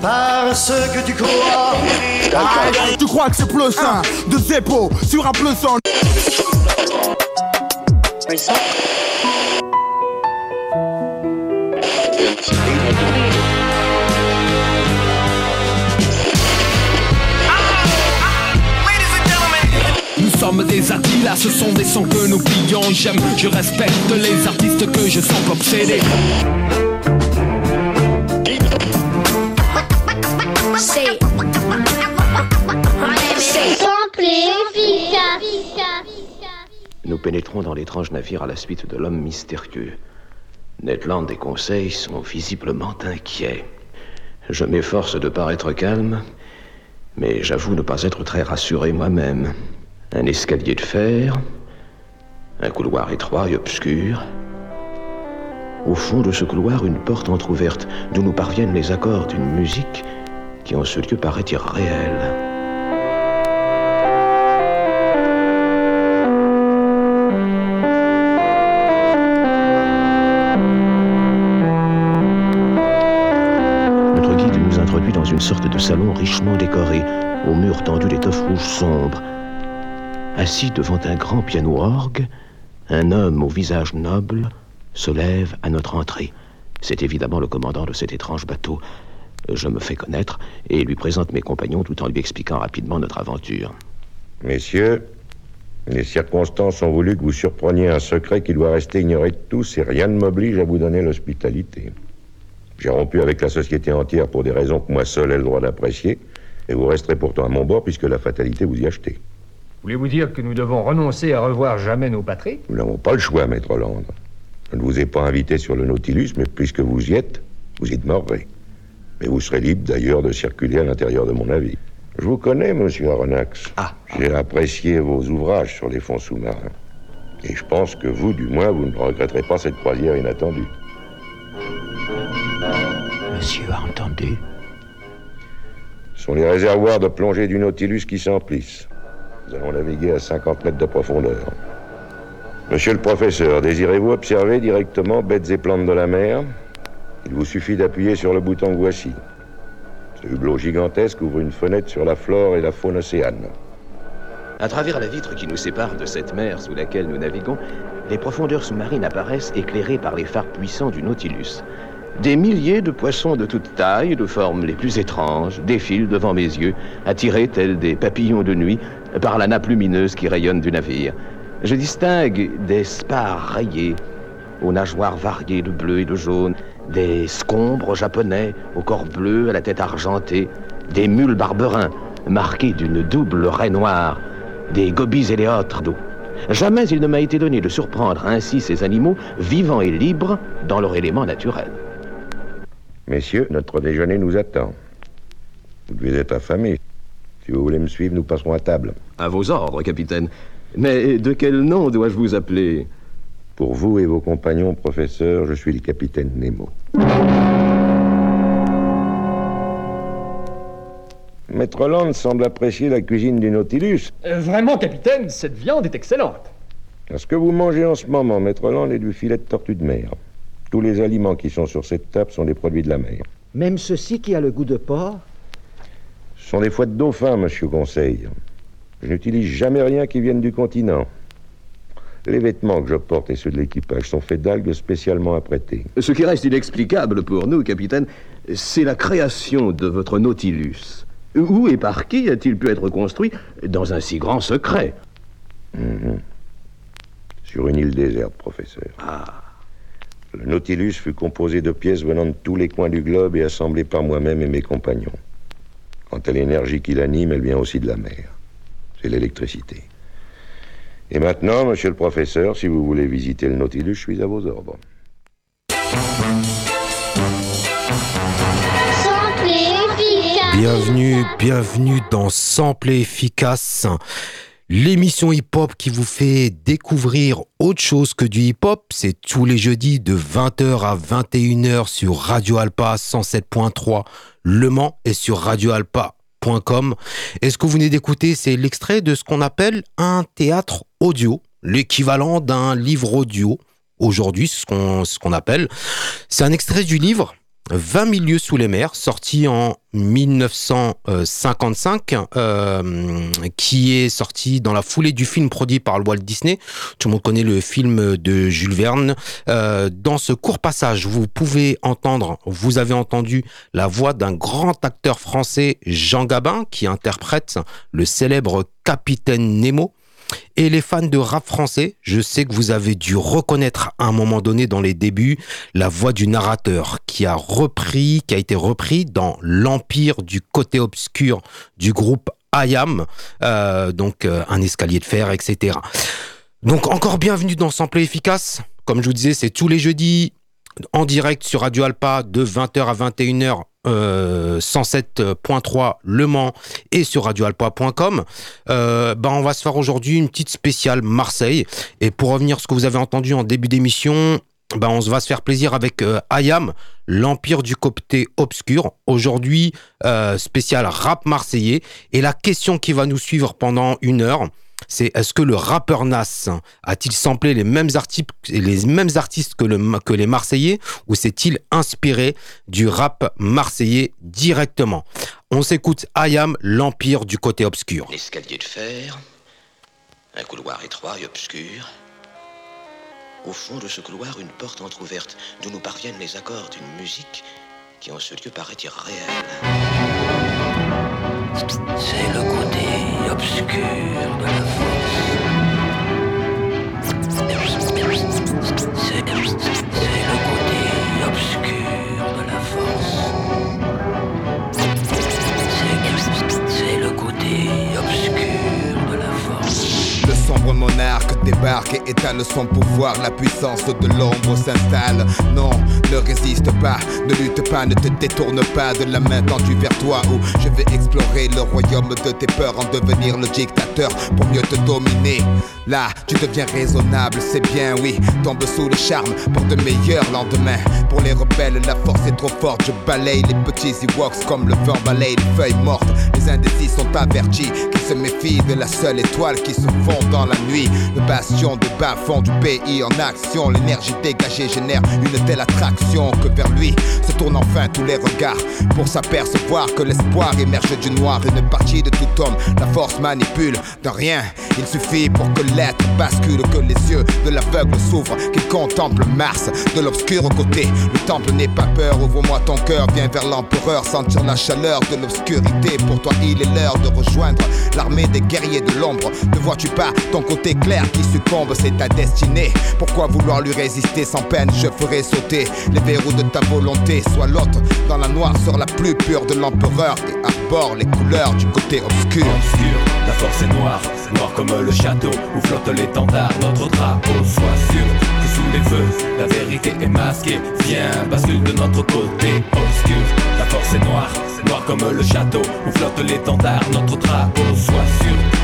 Parce que tu crois. Tu crois que c'est plus un de zéro sur un plus un. Nous sommes des là ce sont des sons que nous plions. J'aime, je respecte les artistes que je sens obsédés. C'est Nous pénétrons dans l'étrange navire à la suite de l'homme mystérieux. Ned Land et Conseil sont visiblement inquiets. Je m'efforce de paraître calme, mais j'avoue ne pas être très rassuré moi-même. Un escalier de fer, un couloir étroit et obscur. Au fond de ce couloir, une porte entr'ouverte d'où nous parviennent les accords d'une musique qui en ce lieu paraît irréelle. Notre guide nous introduit dans une sorte de salon richement décoré, aux murs tendus d'étoffes rouges sombres. Assis devant un grand piano-orgue, un homme au visage noble se lève à notre entrée. C'est évidemment le commandant de cet étrange bateau. Je me fais connaître et lui présente mes compagnons tout en lui expliquant rapidement notre aventure. Messieurs, les circonstances ont voulu que vous surpreniez un secret qui doit rester ignoré de tous et rien ne m'oblige à vous donner l'hospitalité. J'ai rompu avec la société entière pour des raisons que moi seul ai le droit d'apprécier et vous resterez pourtant à mon bord puisque la fatalité vous y achetez. Voulez-vous dire que nous devons renoncer à revoir jamais nos patries Nous n'avons pas le choix, maître Hollande. Je ne vous ai pas invité sur le Nautilus, mais puisque vous y êtes, vous y demeurerez. Mais vous serez libre d'ailleurs de circuler à l'intérieur de mon navire. Je vous connais, monsieur Aronnax. Ah. J'ai apprécié vos ouvrages sur les fonds sous-marins. Et je pense que vous, du moins, vous ne regretterez pas cette croisière inattendue. Monsieur a entendu? Ce sont les réservoirs de plongée du Nautilus qui s'emplissent. Nous allons naviguer à 50 mètres de profondeur. Monsieur le professeur, désirez-vous observer directement bêtes et plantes de la mer? Il vous suffit d'appuyer sur le bouton voici. Ce hublot gigantesque ouvre une fenêtre sur la flore et la faune océane. À travers la vitre qui nous sépare de cette mer sous laquelle nous naviguons, les profondeurs sous-marines apparaissent éclairées par les phares puissants du Nautilus. Des milliers de poissons de toutes tailles de formes les plus étranges défilent devant mes yeux, attirés tels des papillons de nuit par la nappe lumineuse qui rayonne du navire. Je distingue des spars rayés, aux nageoires variées de bleu et de jaune, des scombres japonais au corps bleu à la tête argentée, des mules barberins marqués d'une double raie noire, des gobies éléotres d'eau. Jamais il ne m'a été donné de surprendre ainsi ces animaux vivants et libres dans leur élément naturel. Messieurs, notre déjeuner nous attend. Vous devez être affamés. Si vous voulez me suivre, nous passerons à table. À vos ordres, capitaine. Mais de quel nom dois-je vous appeler? Pour vous et vos compagnons, professeur, je suis le capitaine Nemo. Maître Land semble apprécier la cuisine du Nautilus. Euh, Vraiment, capitaine, cette viande est excellente. Ce que vous mangez en ce moment, Maître Land, est du filet de tortue de mer. Tous les aliments qui sont sur cette table sont des produits de la mer. Même ceci qui a le goût de porc Ce sont des foies de dauphin, monsieur Conseil. Je n'utilise jamais rien qui vienne du continent. Les vêtements que je porte et ceux de l'équipage sont faits d'algues spécialement apprêtées. Ce qui reste inexplicable pour nous, capitaine, c'est la création de votre Nautilus. Où et par qui a-t-il pu être construit dans un si grand secret Mhm. Sur une île déserte, professeur. Ah, Le Nautilus fut composé de pièces venant de tous les coins du globe et assemblées par moi-même et mes compagnons. Quant à l'énergie qui l'anime, elle vient aussi de la mer. C'est l'électricité. Et maintenant, monsieur le professeur, si vous voulez visiter le Nautilus, je suis à vos ordres. Bienvenue, bienvenue dans Sample et Efficace, l'émission hip-hop qui vous fait découvrir autre chose que du hip-hop. C'est tous les jeudis de 20h à 21h sur Radio Alpa 107.3 Le Mans et sur radioalpa.fr. théâtre.com. Et ce que vous venez d'écouter, c'est l'extrait de ce qu'on appelle un théâtre audio, l'équivalent d'un livre audio. Aujourd'hui, ce ce qu'on appelle. C'est un extrait du livre 20 milieux sous les mers, sorti en 1955, euh, qui est sorti dans la foulée du film produit par Walt Disney. Tout le monde connaît le film de Jules Verne. Euh, dans ce court passage, vous pouvez entendre, vous avez entendu la voix d'un grand acteur français, Jean Gabin, qui interprète le célèbre Capitaine Nemo. Et les fans de rap français, je sais que vous avez dû reconnaître à un moment donné dans les débuts la voix du narrateur qui a repris, qui a été repris dans l'empire du côté obscur du groupe IAM, euh, donc euh, un escalier de fer, etc. Donc encore bienvenue dans Sample Efficace. Comme je vous disais, c'est tous les jeudis en direct sur Radio Alpa de 20h à 21h euh, 107.3 Le Mans et sur radioalpa.com. Euh, ben on va se faire aujourd'hui une petite spéciale Marseille. Et pour revenir à ce que vous avez entendu en début d'émission, ben on va se faire plaisir avec euh, Ayam, l'empire du côté obscur. Aujourd'hui, euh, spécial rap marseillais. Et la question qui va nous suivre pendant une heure, c'est est-ce que le rappeur Nas a-t-il samplé les mêmes, artistes, les mêmes artistes que, le, que les Marseillais ou s'est-il inspiré du rap marseillais directement? On s'écoute Ayam, l'empire du côté obscur. L'escalier de fer, un couloir étroit et obscur. Au fond de ce couloir, une porte entr'ouverte d'où nous parviennent les accords d'une musique qui en ce lieu paraît irréelle. C'est le côté obscur de la force. C'est le sombre monarque débarque et étale son pouvoir. La puissance de l'ombre s'installe. Non, ne résiste pas, ne lutte pas, ne te détourne pas de la main tendue vers toi. Où je vais explorer le royaume de tes peurs, en devenir le dictateur pour mieux te dominer. Là, tu deviens raisonnable, c'est bien, oui. Tombe sous le charme pour de meilleurs lendemains. Pour les rebelles, la force est trop forte. Je balaye les petits Ewoks comme le vent balaye les feuilles mortes. Les indécis sont avertis qu'ils se méfient de la seule étoile qui se fond dans la nuit. Le bastion du bas-fond du pays en action. L'énergie dégagée génère une telle attraction que vers lui se tournent enfin tous les regards pour s'apercevoir que l'espoir émerge du noir. Une partie de tout homme, la force manipule de rien. Il suffit pour que l'être bascule, que les yeux de l'aveugle s'ouvrent, qu'il contemple Mars de l'obscur côté. Le temple n'est pas peur, ouvre-moi ton cœur, viens vers l'empereur, sentir la chaleur de l'obscurité. Pour toi, il est l'heure de rejoindre l'armée des guerriers de l'ombre. Ne vois-tu pas ton côté clair qui succombe, c'est ta destinée. Pourquoi vouloir lui résister sans peine? Je ferai sauter les verrous de ta volonté. Sois l'autre dans la noirceur la plus pure de l'empereur et arbore les couleurs du côté obscur. obscur, la force est noire, noire comme le château où flotte l'étendard, notre drapeau. Sois sûr que sous les feux, la vérité est masquée. Viens, bascule de notre côté obscur. La force est noire, noire comme le château où flotte l'étendard, notre drapeau. Sois sûr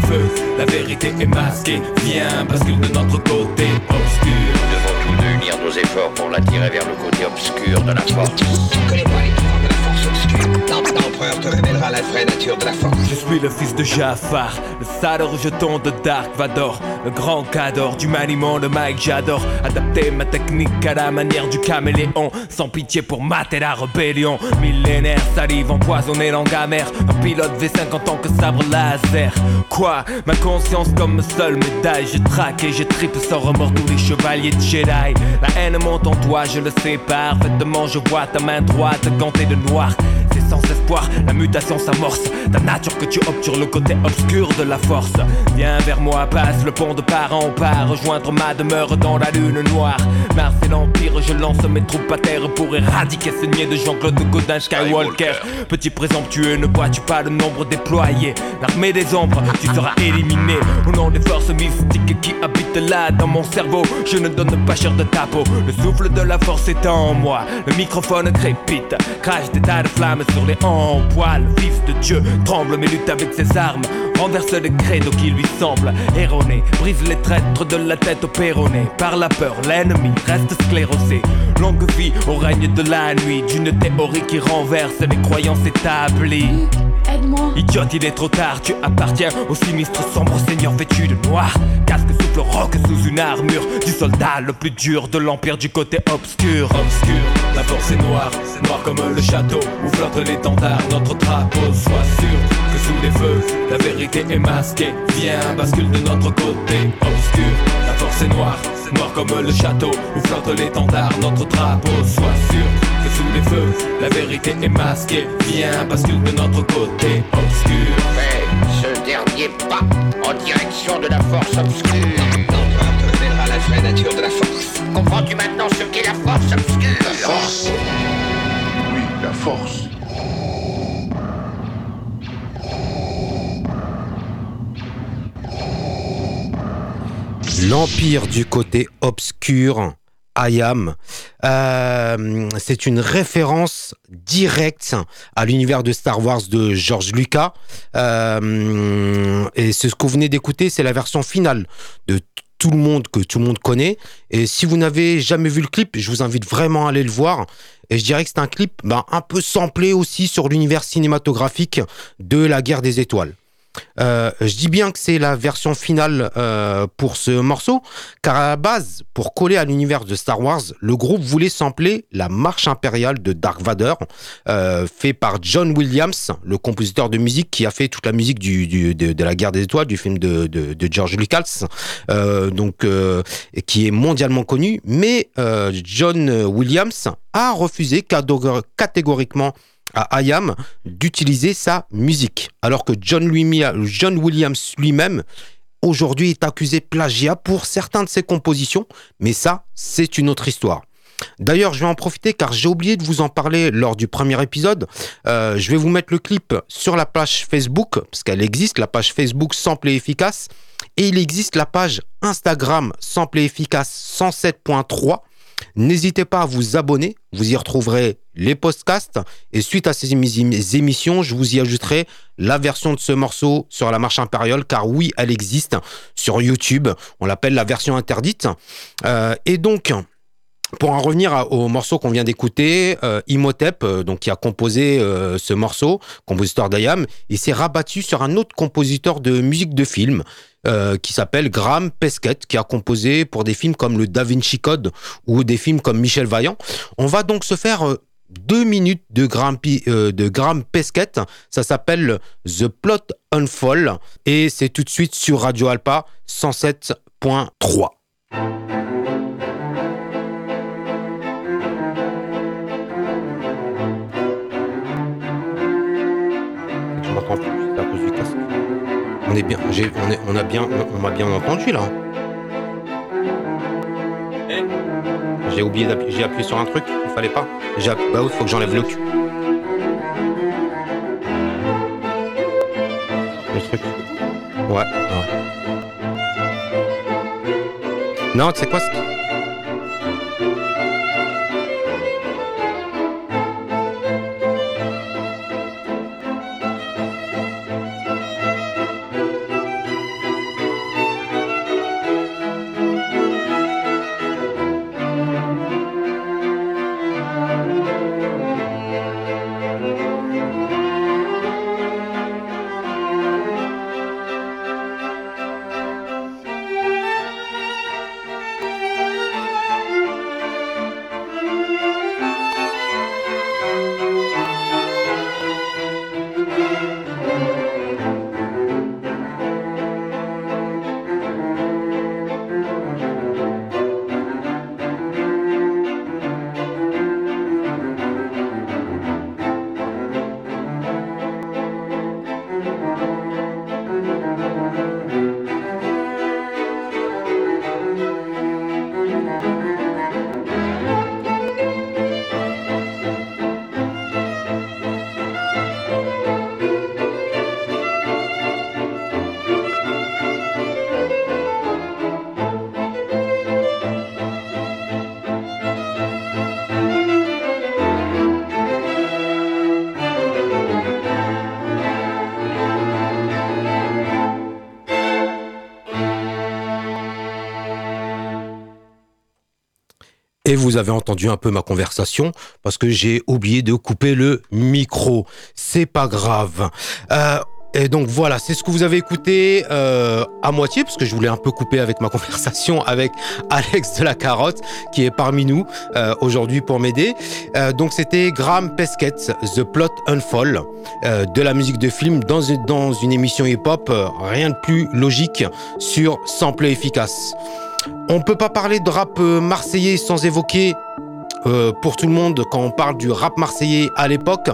feux, la vérité est masquée. Viens, bascule de notre côté obscur. Nous devons tous unir nos efforts pour l'attirer vers le côté obscur de la force. Te révélera la vraie nature de la force. Je suis le fils de Jafar, le sale rejeton de Dark Vador, le grand cador du maniement de Mike J'adore adapter ma technique à la manière du caméléon, sans pitié pour mater la rébellion. Millénaire, salive empoisonnée, langue amère, un pilote V5 en tant que sabre laser. Quoi? Ma conscience comme seule médaille, je traque et je tripe sans remords tous les chevaliers de Jedi. La haine monte en toi, je le sais parfaitement, je vois ta main droite gantée de noir. Sans espoir, la mutation s'amorce. Ta nature que tu sur le côté obscur de la force. Viens vers moi, passe le pont de part en part. Rejoindre ma demeure dans la lune noire. Mars et l'Empire, je lance mes troupes à terre pour éradiquer ce niais de Jean-Claude Godin Skywalker. Petit présomptueux, ne vois-tu pas le nombre déployé? L'armée des ombres, tu seras éliminé. Au nom des forces mystiques qui habitent là dans mon cerveau, je ne donne pas cher de ta peau. Le souffle de la force est en moi. Le microphone crépite, crache des tas de flammes sur les hanches, poil, fils de Dieu, tremble mais lutte avec ses armes, renverse les credos qui lui semblent erronés, brise les traîtres de la tête au péroné, par la peur, l'ennemi reste sclérosé, longue vie au règne de la nuit, d'une théorie qui renverse les croyances établies. Aide-moi. Idiote, il est trop tard, tu appartiens au sinistre sombre seigneur vêtu de noir. Casque souffle roc sous une armure du soldat le plus dur de l'empire du côté obscur. Obscur, la force est noire, noir comme le château où flotte l'étendard, notre drapeau. Sois sûr que sous les feux, la vérité est masquée. Viens, bascule de notre côté obscur. La force est noire, noir comme le château où flotte l'étendard, notre drapeau. Sois sûr que sous les feux, la vérité est masquée. Viens, bascule de notre côté obscur. Fais ce dernier pas en direction de la force obscure. La vraie nature de la force. Comprends-tu maintenant ce qu'est la force obscure? La force Oui, la force. L'Empire du côté obscur, Ayam. Euh, c'est une référence directe à l'univers de Star Wars de George Lucas. Euh, et ce que vous venez d'écouter, c'est la version finale de tout le monde que tout le monde connaît. Et si vous n'avez jamais vu le clip, je vous invite vraiment à aller le voir. Et je dirais que c'est un clip ben, un peu samplé aussi sur l'univers cinématographique de la guerre des étoiles. Euh, je dis bien que c'est la version finale euh, pour ce morceau, car à la base, pour coller à l'univers de Star Wars, le groupe voulait sampler la marche impériale de Dark Vader, euh, fait par John Williams, le compositeur de musique qui a fait toute la musique de, la guerre des étoiles, du film de, de, George Lucas, donc qui est mondialement connu. Mais John Williams a refusé catégoriquement à Ayam d'utiliser sa musique. Alors que John Williams lui-même, aujourd'hui, est accusé de plagiat pour certains de ses compositions, mais ça, c'est une autre histoire. D'ailleurs, je vais en profiter car j'ai oublié de vous en parler lors du premier épisode. Euh, je vais vous mettre le clip sur la page Facebook, parce qu'elle existe, la page Facebook Sample et Efficace. Et il existe la page Instagram Sample et Efficace 107.3. N'hésitez pas à vous abonner, vous y retrouverez les podcasts et suite à ces émissions, je vous y ajouterai la version de ce morceau sur la marche impériale car oui, elle existe sur YouTube, on l'appelle la version interdite. Euh, et donc, pour en revenir au morceau qu'on vient d'écouter, euh, Imhotep, euh, donc qui a composé ce morceau, compositeur d'Ayam, il s'est rabattu sur un autre compositeur de musique de film qui s'appelle Graham Pesquet, qui a composé pour des films comme le Da Vinci Code ou des films comme Michel Vaillant. On va donc se faire deux minutes de Graham, de Graham Pesquet. Ça s'appelle The Plot Unfold et c'est tout de suite sur Radio Alpa 107.3. m'entends plus, c'est à cause du casque. On est bien, on, a bien, on m'a bien entendu là. J'ai oublié d'appuyer, j'ai appuyé sur un truc, il fallait pas. J'ai, bah oui, faut que j'enlève le cul. Le truc. Ouais, ouais. Non, tu sais quoi Et vous avez entendu un peu ma conversation parce que j'ai oublié de couper le micro. C'est pas grave. Euh, et donc voilà, c'est ce que vous avez écouté euh, à moitié, parce que je voulais un peu couper avec ma conversation avec Alex de la Carotte, qui est parmi nous euh, aujourd'hui pour m'aider. Donc c'était Graham Pesquet, The Plot Unfold, de la musique de film dans une, dans une émission hip-hop, rien de plus logique sur sample efficace. On peut pas parler de rap euh, marseillais sans évoquer euh, pour tout le monde, quand on parle du rap marseillais à l'époque,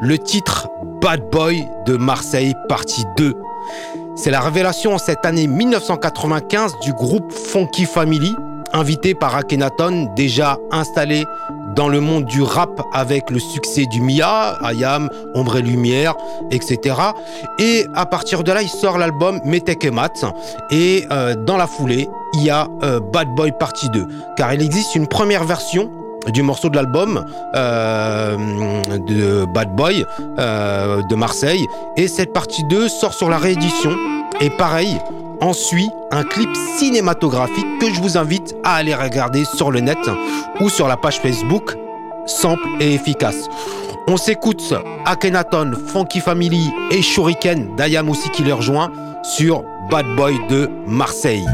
le titre Bad Boy de Marseille, partie 2. C'est la révélation en cette année 1995 du groupe Funky Family, invité par Akhenaton, déjà installé dans le monde du rap avec le succès du Mia, Ayam, Ombre et Lumière, etc. Et à partir de là, il sort l'album Metek et Mat. Et euh, dans la foulée, il y a euh, Bad Boy partie 2. Car il existe une première version du morceau de l'album euh, de Bad Boy de Marseille. Et cette partie 2 sort sur la réédition. Et pareil, en suit un clip cinématographique que je vous invite à aller regarder sur le net ou sur la page Facebook Simple et efficace. On s'écoute Akhenaton, Funky Family et Shuriken d'Ayam aussi qui les rejoint sur Bad Boy de Marseille.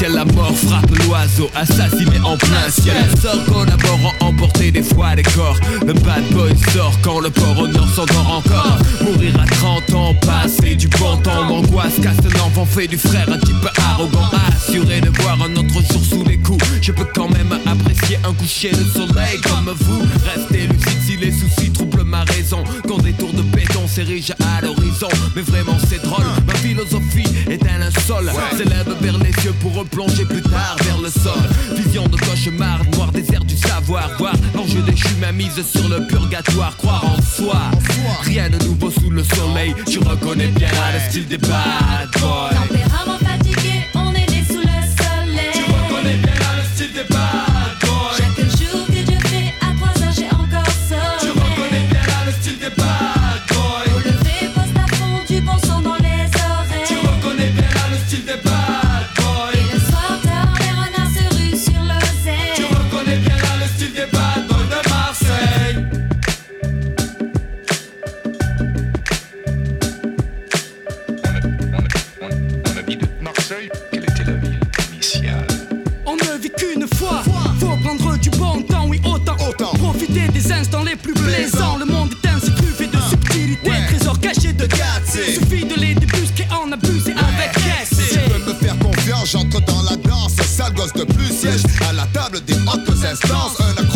Substantiel. La mort frappe l'oiseau, assassiné en plein ciel. Sort collaborant, emporter des fois des corps. Le bad boy sort quand le port au nord s'endort encore. Mourir à 30 ans, passer du bon temps. M'angoisse, casse un enfant, fait du frère un type arrogant. Assuré de voir un autre jour sous les coups. Je peux quand même apprécier un coucher de soleil comme vous. Restez lucide si les soucis troublent ma raison. Quand des tours de béton s'érigent à l'horizon. Mais vraiment c'est drôle, ma philosophie est un linceul. S'élève vers les yeux pour replonger plus tard vers le sol. Vision de cauchemar, noir désert du savoir. Voir l'enjeu déchu, ma mise sur le purgatoire. Croire en soi, rien de nouveau sous le soleil. Tu reconnais bien là le style des bad boys. De Marseille quelle était la ville initiale. On ne vit qu'une fois. Faut prendre du bon temps, oui, autant. Profiter des instants les plus plaisants. Le monde est ainsi truffé de subtilité. Trésor caché de Gâté. Suffit de les débusquer, en abuser avec Si excès. tu veux me faire confiance, j'entre dans la danse. Sale gosse de plus siège à la table des hautes instances. Un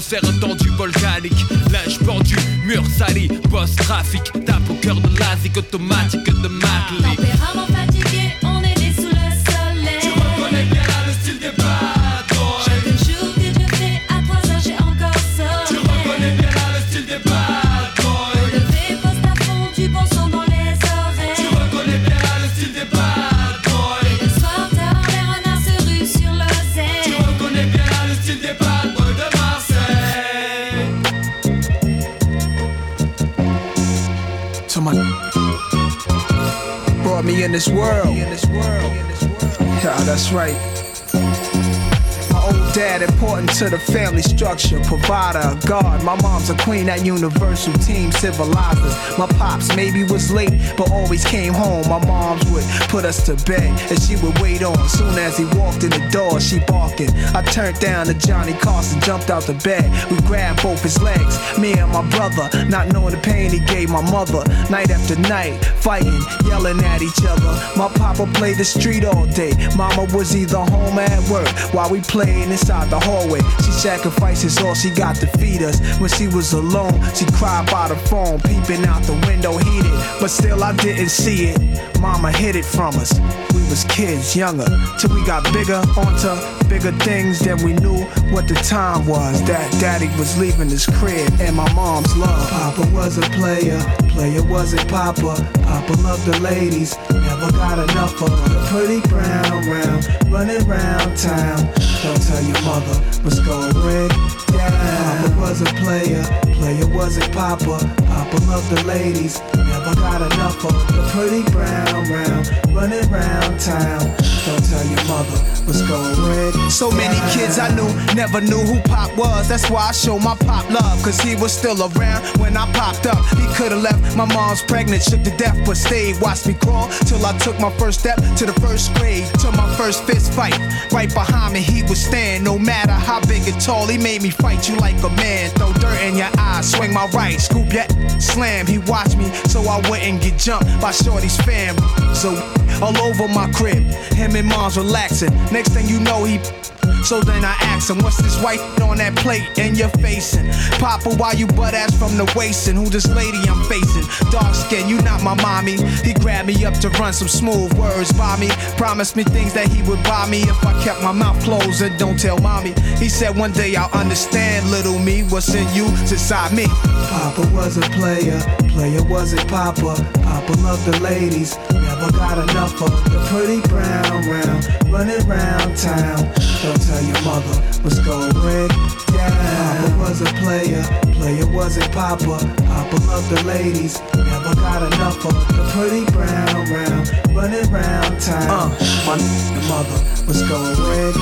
tragique, atmosphère tendue volcanique. Linge pendu, mur sali, post-trafic. Tape au cœur de l'asique automatique world. Yeah, that's right dad important to the family structure, provider, God. My mom's a queen at Universal Team Civilizers. My pops maybe was late, but always came home. My mom's would put us to bed, and she would wait on. Soon as he walked in the door, she barking. I turned down to Johnny Carson, jumped out the bed. We grabbed both his legs, me and my brother, not knowing the pain he gave my mother. Night after night, fighting, yelling at each other. My papa played the street all day. Mama was either home at work while we played inside the hallway. She sacrifices all she got to feed us. When she was alone, she cried by the phone, peeping out the window heated. But still, I didn't see it. Mama hid it from us. We was kids, younger, till we got bigger, onto bigger things than we knew what the time was. That daddy was leaving his crib and my mom's love. Papa was a player, player wasn't Papa. Papa loved the ladies, never got enough of the pretty brown round, running round town. Don't tell your mother what's going down. Papa was a player, player wasn't Papa. Papa loved the ladies, never got enough of the pretty brown round, running round town. Don't tell your mother what's going down. So many kids I knew never knew who Pop was. That's why I show my Pop love, cause he was still around when I popped up. He could've left my mom's pregnant, shook to death, but stayed. Watched me crawl till I took my first step to the first grade, to my first fist fight. Right behind me, he would stand. No matter how big or tall, he made me fight you like a man. Throw dirt in your eyes, swing my right, scoop your slam. He watched me so I wouldn't get jumped by Shorty's fam. So all over my crib, him and mom's relaxing. Next thing you know, he so then I asked him, what's this white on that plate and you're facing? Papa, why you butt ass from the waist and who this lady I'm facing? Dark skin, you not my mommy. He grabbed me up to run some smooth words by me. Promised me things that he would buy me if I kept my mouth closed and don't tell mommy. He said one day I'll understand little me, what's in you, inside me. Papa was a player, player wasn't Papa. Papa loved the ladies, never got enough of the pretty brown round, running round town. Tell your mother what's going. Papa was a player, player wasn't Papa. Papa loved the ladies, never got enough of the pretty brown round, running round town. Uh, my mother was going red.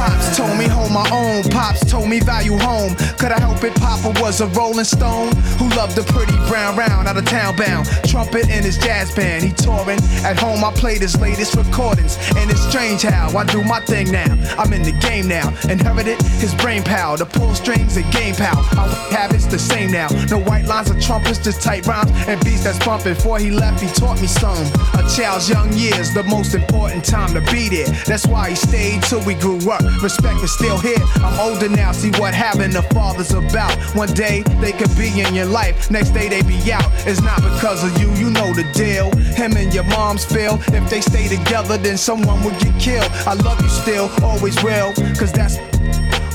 Pops told me hold my own. Pops told me value home. Could I help it? Papa was a rolling stone who loved the pretty brown round out of town bound. Trumpet in his jazz band. He touring. At home I played his latest recordings. And it's strange how I do my thing now. I'm in the game now. Inherited his brain power. The pull strings and game power. Our habits the same now. No white lines or trumpets, just tight rhymes and beats that's bumping. Before he left, he taught me some. A child's young years, the most important time to be there. That's why he stayed till we grew up. Respect is still here. I'm older now, see what having a father's about. One day they could be in your life, next day they be out. It's not because of you, you know the deal. Him and your mom's feel. If they stay together, then someone would get killed. I love you still, always will, cause that's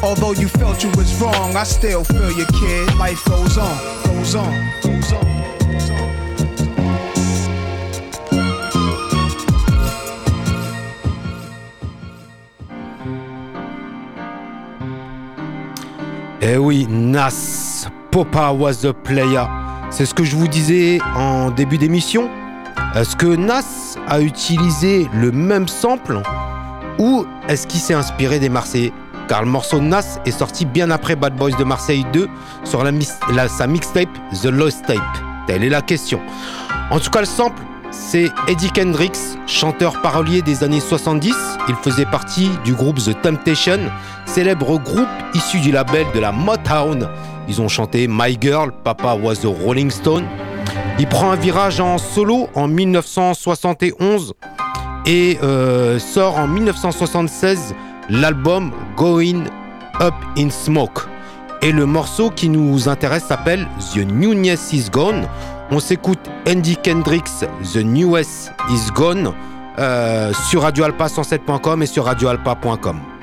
Although you felt you was wrong, I still feel on. Eh oui, Nas, Popa was the player. C'est ce que je vous disais en début d'émission. Est-ce que Nas a utilisé le même sample ou est-ce qu'il s'est inspiré des Marseillais? Car le morceau de Nas est sorti bien après Bad Boys de Marseille 2 sur sa mixtape The Lost Tape. Telle est la question. En tout cas, le sample, c'est Eddie Kendricks, chanteur parolier des années 70. Il faisait partie du groupe The Temptation, célèbre groupe issu du label de la Motown. Ils ont chanté My Girl, Papa Was a Rolling Stone. Il prend un virage en solo en 1971 et euh, sort en 1976 l'album Going Up in Smoke. Et le morceau qui nous intéresse s'appelle The Newness Is Gone. On s'écoute Andy Kendricks, The Newest Is Gone euh, sur radioalpa 107.com et sur radioalpa.com.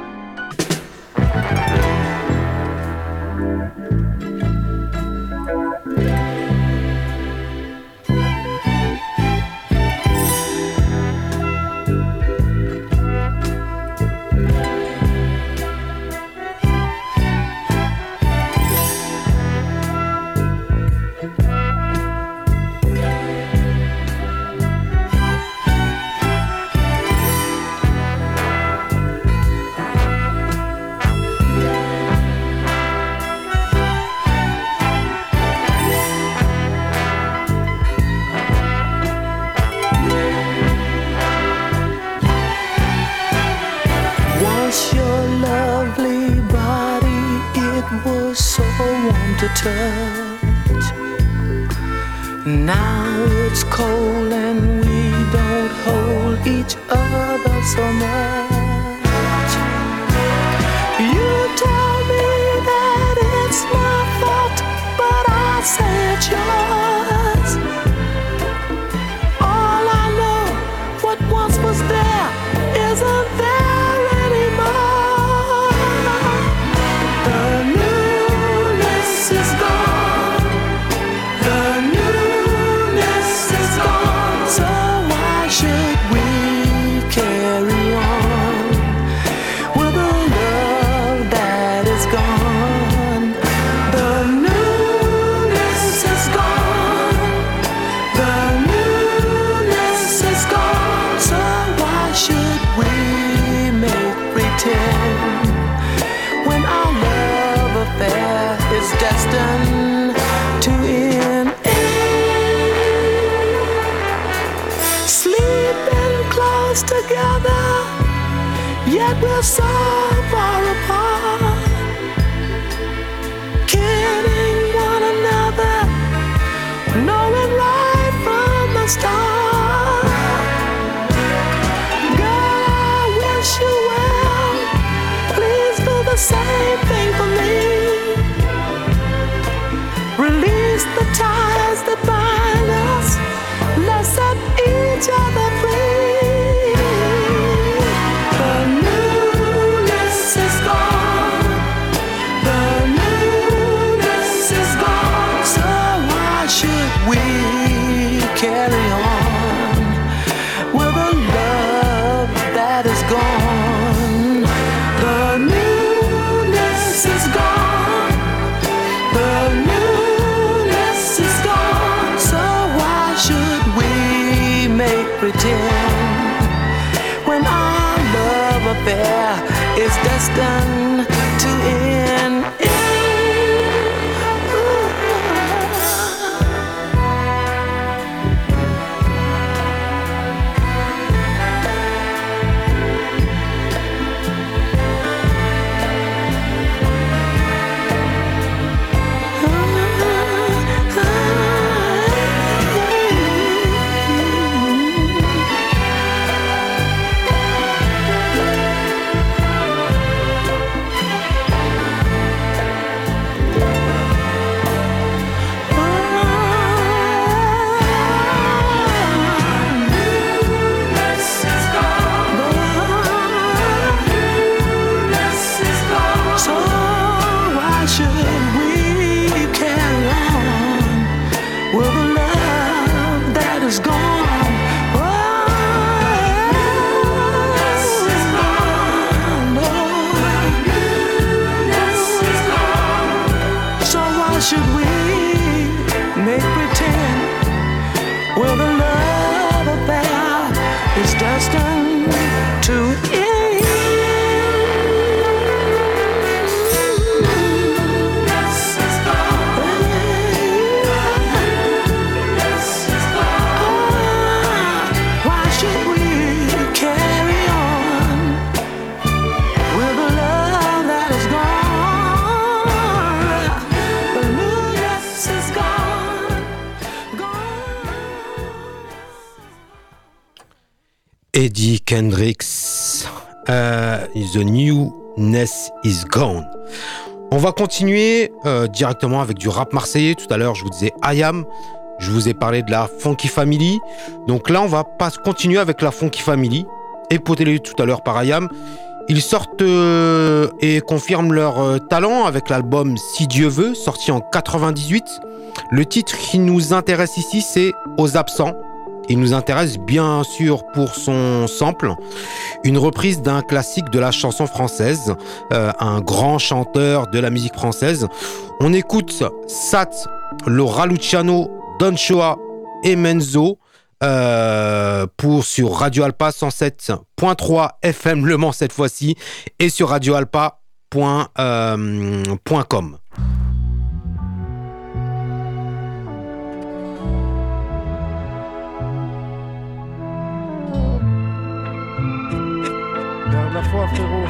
same thing for me. Release the ties that bind us. Let's set each other should we make pretend? With a Eddie Kendricks, euh, The Newness is Gone. On va continuer euh, directement avec du rap marseillais. Tout à l'heure, je vous disais Ayam. Je vous ai parlé de la Funky Family. Donc là, on va pas continuer avec la Funky Family. Épaulé tout à l'heure par Ayam. Ils sortent euh, et confirment leur talent avec l'album Si Dieu veut, sorti en 98. Le titre qui nous intéresse ici, c'est Aux absents. Il nous intéresse bien sûr pour son sample, une reprise d'un classique de la chanson française, euh, un grand chanteur de la musique française. On écoute Sat, Laura Luciano, Don et Menzo euh, pour sur Radio Alpa 107.3 FM Le Mans cette fois-ci et sur radioalpa.com. Euh, la foi, frérot.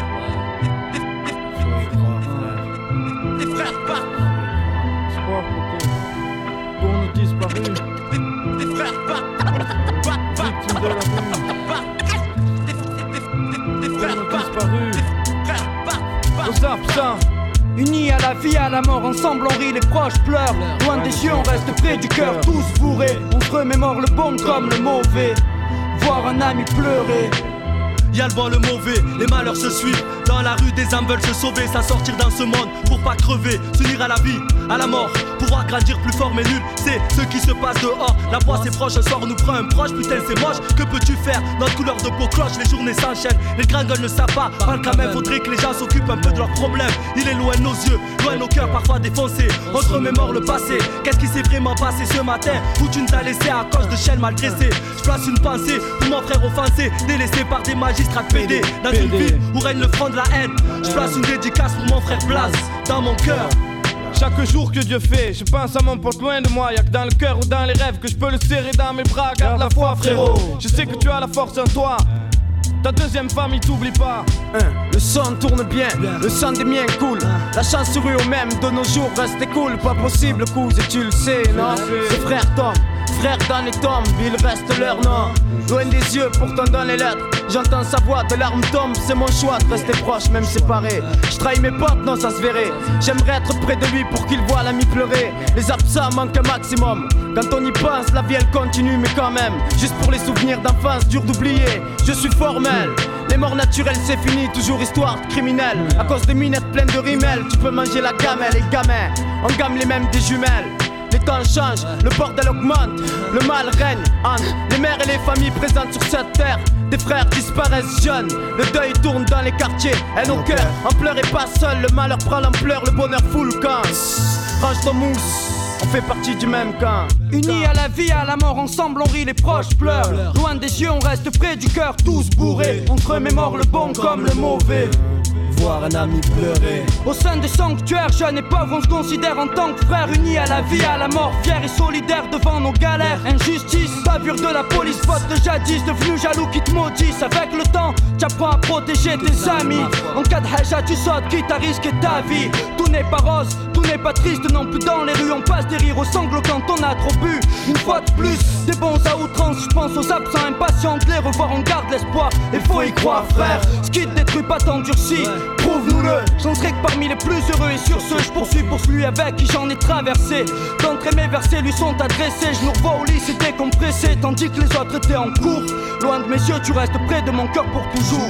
Faut y croire, frère. Les frères partent. Espoir, poteau. Pour nous disparus. Les frères partent. Victime de la rue. Les frères partent. Les frères partent. Aux absents. Unis à la vie, à la mort, ensemble on rit, les proches pleurent. Loin des yeux, on reste près du cœur, tous bourrés. On se remémore le bon comme le mauvais. Voir un ami pleurer. Y'a le bon, le mauvais, les malheurs se suivent. Dans la rue, des âmes veulent se sauver, ça sortir dans ce monde pour pas crever, s'unir à la vie, à la mort, pouvoir grandir plus fort mais nul. C'est ce qui se passe dehors. La voix c'est proche, un soir nous prend un proche, putain c'est moche. Que peux-tu faire Notre couleur de peau cloche, les journées s'enchaînent. Les gringoles ne savent pas, parle quand même, faudrait que les gens s'occupent un peu de leurs problèmes. Il est loin de nos yeux, loin de nos cœurs, parfois défoncés. On se remémore le passé. Qu'est-ce qui s'est vraiment passé ce matin? Où tu nous as laissé à cause de chaînes malgressées Je place une pensée pour mon frère offensé, délaissé par des magistrats PD. Dans une ville où règne le front de la haine. Je place une dédicace pour mon frère Blas dans mon cœur. Chaque jour que Dieu fait, je pense à mon pote loin de moi. Y'a que dans le cœur ou dans les rêves que je peux le serrer dans mes bras. Garde la foi, frérot. Je sais que tu as la force en toi. Ta deuxième famille t'oublie pas. Hein, le son tourne bien, le son des miens coule. La chance sourit au même de nos jours reste cool. Pas possible, cousin, tu le sais, non? C'est frère Tom, frère dans les tombes, il reste leur nom. Loin des yeux, pourtant dans les lettres. J'entends sa voix, de larmes tombent, c'est mon choix de rester proche, même séparé. Je trahis mes potes, non, ça se verrait. J'aimerais être près de lui pour qu'il voit l'ami pleurer. Les absents manquent un maximum. Quand on y pense, la vie elle continue, mais quand même, juste pour les souvenirs d'enfance, dur d'oublier. Je suis formel. Les morts naturelles c'est fini, toujours histoire de criminel À cause des minettes pleines de rimel Tu peux manger la gamelle, les gamins On gamme les mêmes des jumelles les temps changent, le bordel augmente, le mal règne entre les mères et les familles présentes sur cette terre. Des frères disparaissent jeunes, le deuil tourne dans les quartiers, et nos cœurs en pleurent et pas seul, le malheur prend l'ampleur, le bonheur fout le camp. Range ton mousse. On fait partie du même camp. Unis à la vie, à la mort, ensemble on rit, les proches pleurent. Loin des yeux, on reste près du cœur, tous bourrés. On se remémore le bon comme le mauvais Au sein des sanctuaires, jeunes et pauvres, on se considère en tant que frères unis à la vie, à la mort, fiers et solidaires devant nos galères. Injustice, bavure de la police, faute de jadis, devenu jaloux qui te maudissent. Avec le temps, tu apprends à protéger tes amis. En cas de haja, tu sautes, quitte à risquer ta vie. Tout n'est pas rose, tout n'est pas triste non plus dans les rues. On passe des rires aux sanglots quand on a trop bu. Une fois de plus, des bons à outrance, je pense aux absents impatients de les revoir, on garde l'espoir. Et faut y croire, frère. Ce qui te détruit pas t'endurcit prouve-nous-le. J'en serai que parmi les plus heureux et sur ce, je poursuis pour celui avec qui j'en ai traversé. D'entrée mes versets lui sont adressés, je nous revois au lit, c'est décompressé, tandis que les autres étaient en cours. Loin de mes yeux, tu restes près de mon cœur pour toujours.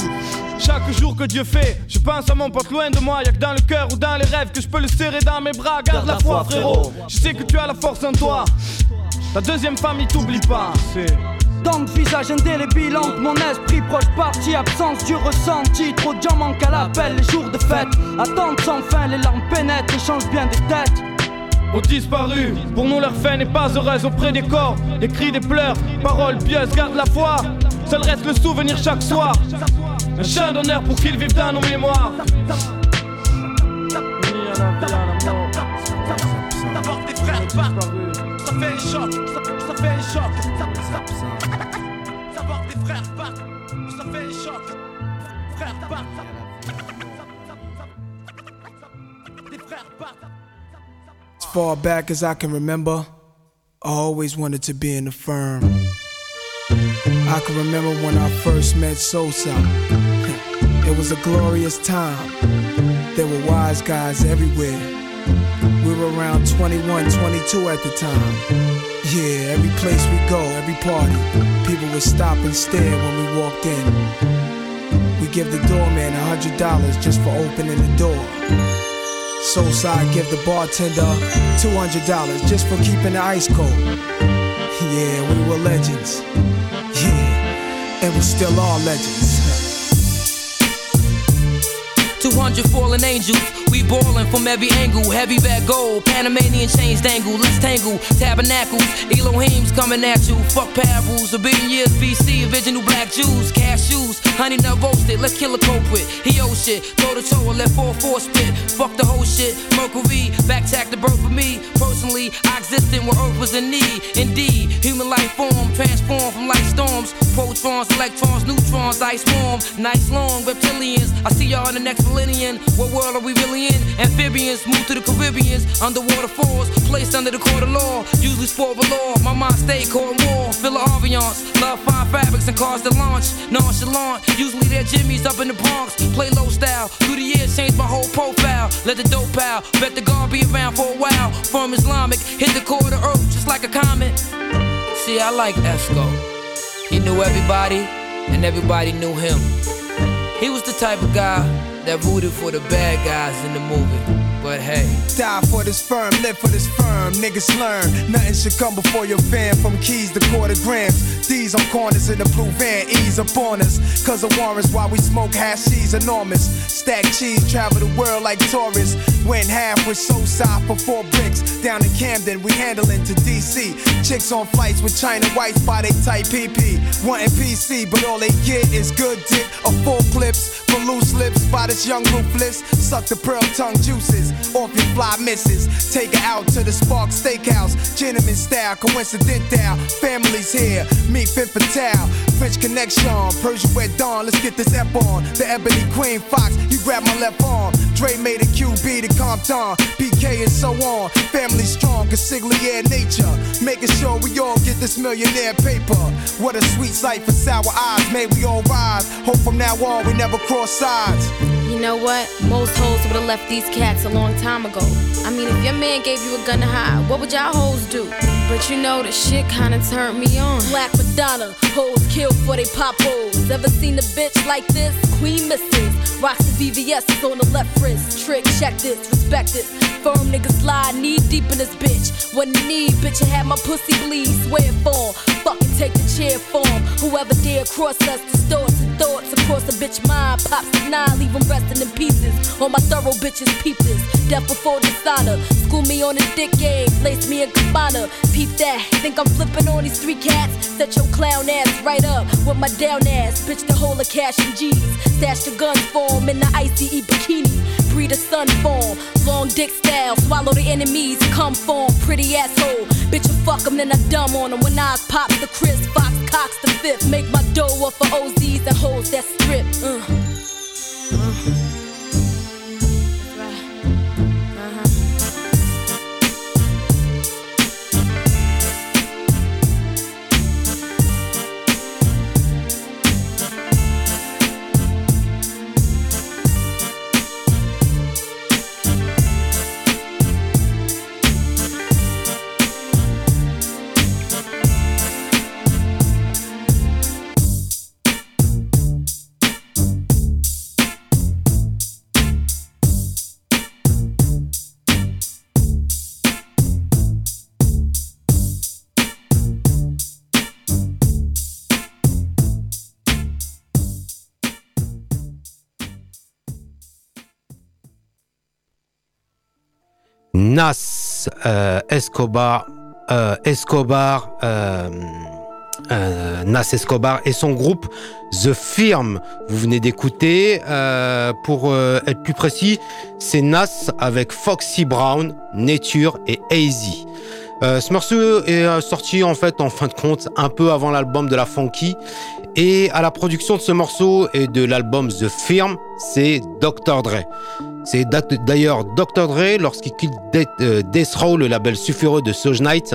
Chaque jour que Dieu fait, je pense à mon pote loin de moi. Y'a que dans le cœur ou dans les rêves que je peux le serrer dans mes bras. Garde, la foi, frérot. Je sais que tu as la force en toi. Ta deuxième famille t'oublie pas. Dans le visage indélébile entre mon esprit proche parti Absence du ressenti, trop de gens manquent à l'appel Les jours de fête, attente sans fin Les larmes pénètrent et changent bien des têtes ont disparu. Pour nous, leur fin n'est pas heureuse auprès des corps. Des cris, des pleurs, paroles pieuses, garde la foi. Seul reste le souvenir chaque soir. Un chien d'honneur pour mémoires. D'abord tes frères ça fait un choc, ça, fait un choc. Tes frères ça fait un choc. Frères. Tes frères. As far back as I can remember, I always wanted to be in the firm. I can remember when I first met Sosa. It was a glorious time. There were wise guys everywhere. We were around 21, 22 at the time. Yeah, every place we go, every party, people would stop and stare when we walked in. We give the doorman a hundred dollars just for opening the door. Soulside give the bartender two hundred dollars just for keeping the ice cold. Yeah, we were legends. Yeah, and we still are legends. 200 fallen angels, we ballin' from every angle. Heavy bag gold, Panamanian chains dangle. Let's tangle, tabernacles, Elohim's coming at you. Fuck parables, a billion years BC, original black Jews, cashews, honey nut roasted. Let's kill a culprit. He owe shit, throw the toe and let 4-4 spit. Fuck the whole shit, Mercury, back tack the birth of me. Personally, I existed when Earth was in need. Indeed, human life form, transformed from light storms. Protons, electrons, neutrons, ice warm. nights long reptilians. I see y'all in the next millennium. What world are we really Amphibians move to the Caribbeans. Underwater falls, placed under the court of law. Usually sport of law. My mind stay court war. Feel the ambiance. Love fine fabrics and cars that launch. Nonchalant. Usually they're Jimmy's up in the Bronx. Play low style. Through the years, changed my whole profile. Let the dope pal. Bet the guard be around for a while. From Islamic, hit the core of the earth just like a comet. See, I like Esco. He knew everybody, and everybody knew him. He was the type of guy that rooted for the bad guys in the movie. But hey, die for this firm, live for this firm. Niggas learn, nothing should come before your fam. From keys to quarter grams, these on corners in the blue van, ease up on us. Cause of warrants while we smoke hash, she's enormous. Stack cheese, travel the world like tourists. Went half with so side for four bricks. Down in Camden, we handling to DC. Chicks on flights with China whites by they tight PP. Wanting PC, but all they get is good dick or full clips. For loose lips by this young ruthless. Suck the pearl tongue juices off your fly misses. Take her out to the Spark Steakhouse. Gentleman style, coincidental. Families here, meet Fin Fatale. French connection, Persian Red Dawn. Let's get this ep on. The Ebony Queen Fox, you grab my left arm. Dre made a QB to Compton. PK and so on. Family strong, consigliere nature. Making sure we all get this millionaire paper. What a sweet sight for sour eyes. May we all rise. Hope from now on we never cross sides. You know what? Most hoes would have left these cats a long time ago. I mean, if your man gave you a gun to hide, what would y'all hoes do? But you know, the shit kinda turned me on. Black Madonna, hoes killed for they pop hoes. Ever seen a bitch like this? Queen misses. Rocks the VVS is on the left wrist. Trick, check this, respect this. Firm niggas lie, knee deep in this bitch. When need, bitch, you had my pussy bleed. Swear for fucking take the chair form. Whoever dare cross us, distorts and thoughts across a bitch mind. Pops the nine, leave them in pieces. All my thorough bitches peep this. Death before dishonor. School me on the dick game, place me in cabana. Peep that, think I'm flipping on these three cats? Set your clown ass right up with my down ass. Bitch, the whole of cash and G's. Stash the guns for 'em in the ICE bikini. Breed a sun form, long dick style. Swallow the enemies, come form. Pretty asshole. Bitch, you fuck 'em, then I dumb on 'em. When I pop the Chris, Fox Cox the fifth. Make my dough up for OZs and hoes that strip. Uh. Bye. Nas euh, Escobar, euh, Escobar, euh, Nas Escobar et son groupe The Firm. Vous venez d'écouter. pour être plus précis, c'est Nas avec Foxy Brown, Nature et Hazy. Ce morceau est sorti en fait en fin de compte un peu avant l'album de la Funky et à la production de ce morceau et de l'album The Firm, c'est Dr Dre. C'est d'ailleurs Dr Dre lorsqu'il quitte Death, euh, Death Row, le label sulfureux de Soj Knight,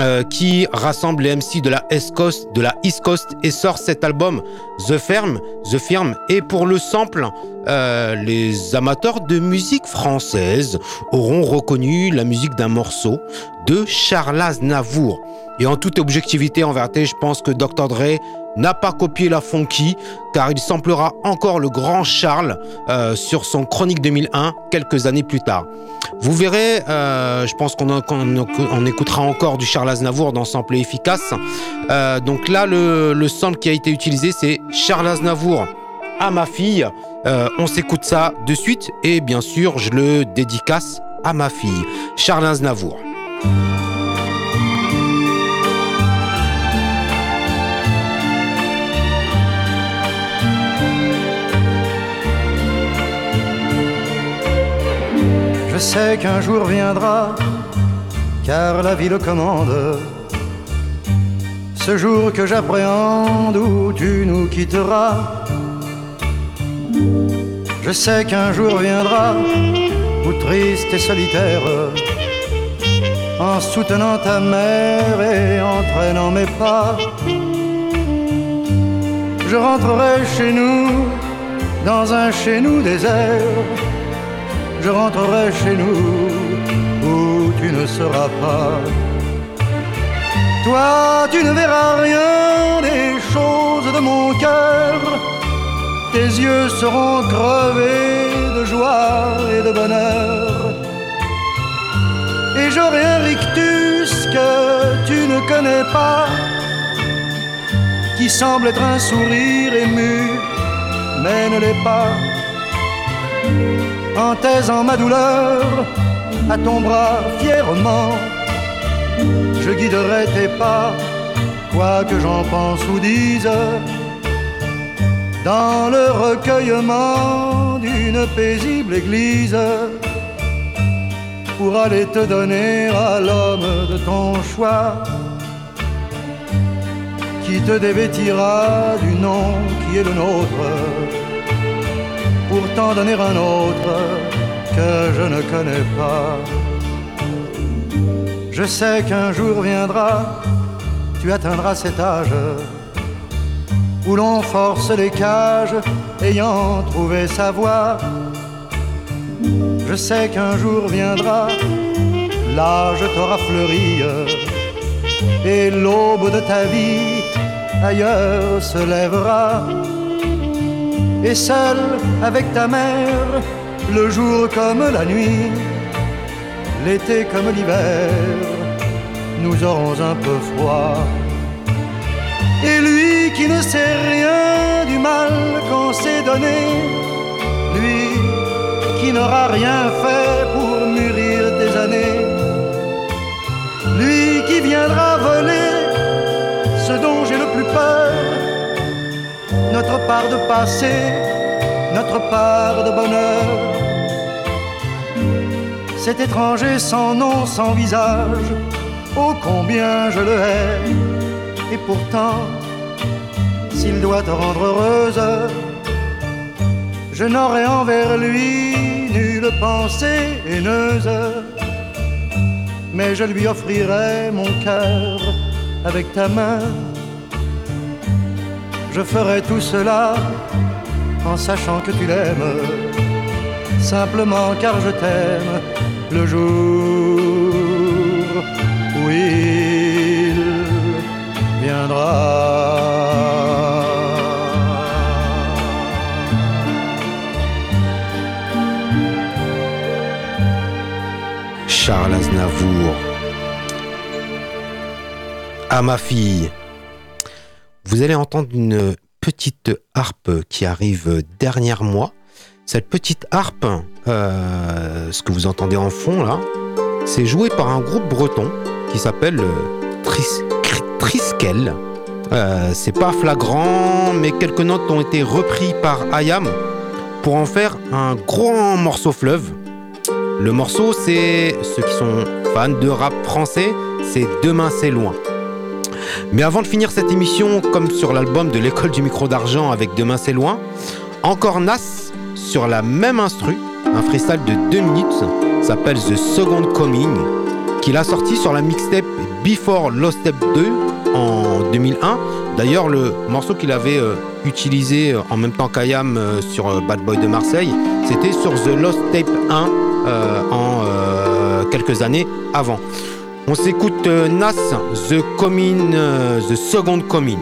euh, qui rassemble les MC de la East Coast, et sort cet album The Firm, The Firm. Et pour le sample, euh, les amateurs de musique française auront reconnu la musique d'un morceau de Charles Aznavour. Et en toute objectivité en vérité, je pense que Dr Dre n'a pas copié la funky car il samplera encore le grand Charles euh, sur son Chronique 2001 quelques années plus tard. Vous verrez, euh, je pense qu'on écoutera encore du Charles Aznavour dans Sample efficace. Euh, donc là, le, le sample qui a été utilisé, c'est Charles Aznavour à ma fille. On s'écoute ça de suite et bien sûr, je le dédicace à ma fille, Charles Aznavour. Je sais qu'un jour viendra, car la vie le commande. Ce jour que j'appréhende où tu nous quitteras. Je sais qu'un jour viendra où triste et solitaire, en soutenant ta mère et en traînant mes pas, je rentrerai chez nous dans un chez nous désert. Je rentrerai chez nous où tu ne seras pas. Toi, tu ne verras rien des choses de mon cœur. Tes yeux seront crevés de joie et de bonheur. Et j'aurai un rictus que tu ne connais pas, qui semble être un sourire ému, mais ne l'est pas. En taisant ma douleur à ton bras fièrement, je guiderai tes pas, quoi que j'en pense ou dise, dans le recueillement d'une paisible église, pour aller te donner à l'homme de ton choix, qui te dévêtira du nom qui est le nôtre, pour t'en donner un autre que je ne connais pas. Je sais qu'un jour viendra, tu atteindras cet âge où l'on force les cages ayant trouvé sa voie. Je sais qu'un jour viendra, l'âge t'aura fleuri et l'aube de ta vie ailleurs se lèvera. Et seul avec ta mère, le jour comme la nuit, l'été comme l'hiver, nous aurons un peu froid. Et lui qui ne sait rien du mal qu'on s'est donné, lui qui n'aura rien fait pour mûrir tes années, lui qui viendra voler ce dont j'ai le plus peur, notre part de passé, notre part de bonheur cet étranger sans nom, sans visage, oh combien je le hais. Et pourtant, s'il doit te rendre heureuse, je n'aurai envers lui nulle pensée haineuse. Mais je lui offrirai mon cœur avec ta main. Je ferai tout cela en sachant que tu l'aimes, simplement car je t'aime le jour où il Charles Aznavour. À ma fille. Vous allez entendre une petite harpe qui arrive derrière moi. Cette petite harpe, euh, ce que vous entendez en fond là, c'est joué par un groupe breton qui s'appelle euh, Tris Triskel. Euh, c'est pas flagrant, mais quelques notes ont été reprises par Ayam pour en faire un grand morceau fleuve. Le morceau, c'est ceux qui sont fans de rap français, c'est Demain c'est loin. Mais avant de finir cette émission, comme sur l'album de l'école du micro d'argent avec Demain c'est loin, encore Nas sur la même instru, un freestyle de 2 minutes, s'appelle The Second Coming, qu'il a sorti sur la mixtape Before Lost Step 2 en 2001. D'ailleurs, le morceau qu'il avait euh, utilisé euh, en même temps qu'Ayam euh, sur Bad Boy de Marseille, c'était sur The Lost Tape 1 euh, en quelques années avant. On s'écoute euh, Nas, The Coming, euh, The Second Coming.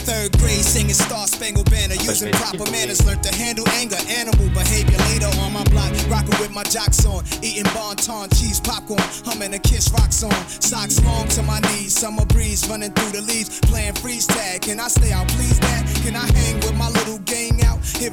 Third grade singing Star Spangled Banner, using proper manners, learned to handle anger, animal behavior. Later on my block, rocking with my jocks on, eating bonton, cheese popcorn, humming a kiss rock song. Socks long to my knees, summer breeze running through the leaves, playing freeze tag. Can I stay out, please, dad? Can I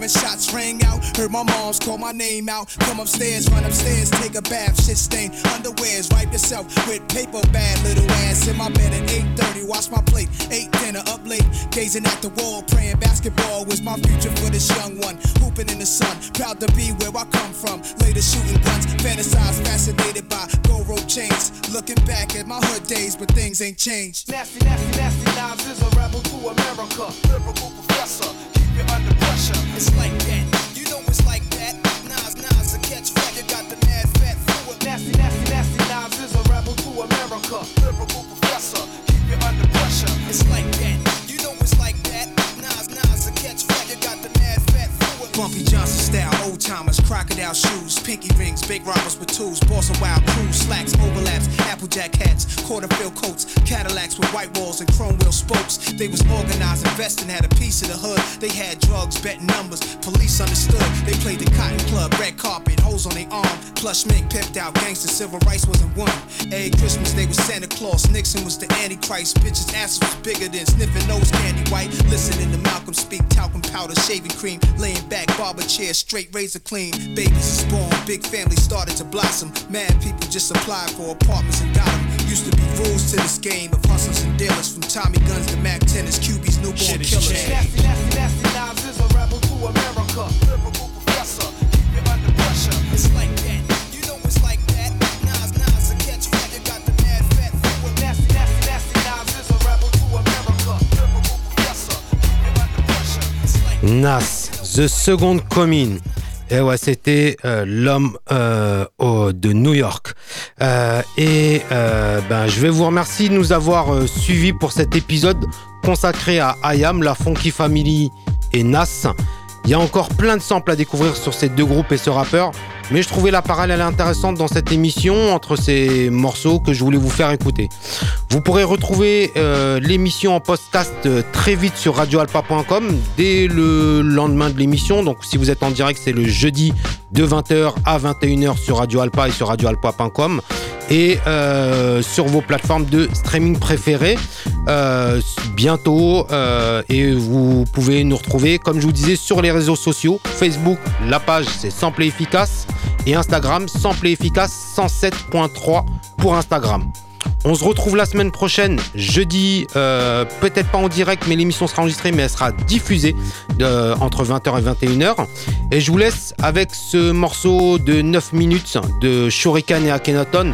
shots rang out, heard my mom's call my name out. Come upstairs, run upstairs, take a bath, shit stain. Underwears, wipe yourself with paper bad little ass. In my bed at 8:30, wash my plate, ate dinner up late, gazing at the wall, praying basketball was my future for this young one. Hooping in the sun, proud to be where I come from. Later shooting guns, fantasize, fascinated by gold rope chains. Looking back at my hood days, but things ain't changed. Nasty, nasty, nasty Nas is a rebel to America. Lyrical professor, keep you under pressure. It's like that, you know it's like that. Nas, Nas, a catch fat, you got the mad fat fluid. Nasty, nasty, nasty Nas is a rebel to America. Lyrical professor, keep you under pressure. It's like that, you know it's like that. Nas, Nas, a catch fat, you got the. Bumpy Johnson style, old timers, crocodile shoes, pinky rings, big robbers with tools, boss of wild crew, slacks, overlaps, applejack hats, quarter fill coats, Cadillacs with white walls and chrome wheel spokes. They was organized, investing, had a piece of the hood. They had drugs, betting numbers, police understood. They played the cotton club, red carpet, hoes on their arm, plush mink, pimped out, gangster, civil rights wasn't one. Every Christmas they was Santa Claus, Nixon was the Antichrist, bitches' asses was bigger than sniffing nose candy white. Listening to Malcolm speak, talcum powder, shaving cream, laying back, barber chair, straight razor clean. Babies is born, big family started to blossom. Mad people just applied for apartments and got them. Used to be rules to this game of hustlers and dealers, from Tommy guns to Mac 10s, QB's newborn killers. Nasty, nasty, nasty Nas is a rebel to America. Lyrical professor, keep you under pressure. It's like that, you know it's like that. Nas, Nas, a catch fat, you got the mad fat. Nasty, nasty, nasty Nas is a rebel to America. Lyrical professor, keep you under pressure. Nas, The Second Coming. Et ouais, c'était euh, l'homme euh, de New York. Euh, et ben, je vais vous remercier de nous avoir suivis pour cet épisode consacré à Ayam, la Funky Family et Nas. Il y a encore plein de samples à découvrir sur ces deux groupes et ce rappeur, mais je trouvais la parallèle intéressante dans cette émission entre ces morceaux que je voulais vous faire écouter. Vous pourrez retrouver euh, l'émission en podcast euh, très vite sur radioalpa.com dès le lendemain de l'émission. Donc si vous êtes en direct, c'est le jeudi de 20h à 21h sur Radio Alpa et sur radioalpa.com et euh, sur vos plateformes de streaming préférées euh, bientôt euh, et vous pouvez nous retrouver comme je vous disais sur les réseaux sociaux. Facebook la page c'est Sample et efficace. Et Instagram Sample et efficace 107.3 pour Instagram on se retrouve la semaine prochaine, jeudi, euh, peut-être pas en direct, mais l'émission sera enregistrée, mais elle sera diffusée euh, entre 20h et 21h. Et je vous laisse avec ce morceau de 9 minutes de Shuriken et Akhenaton,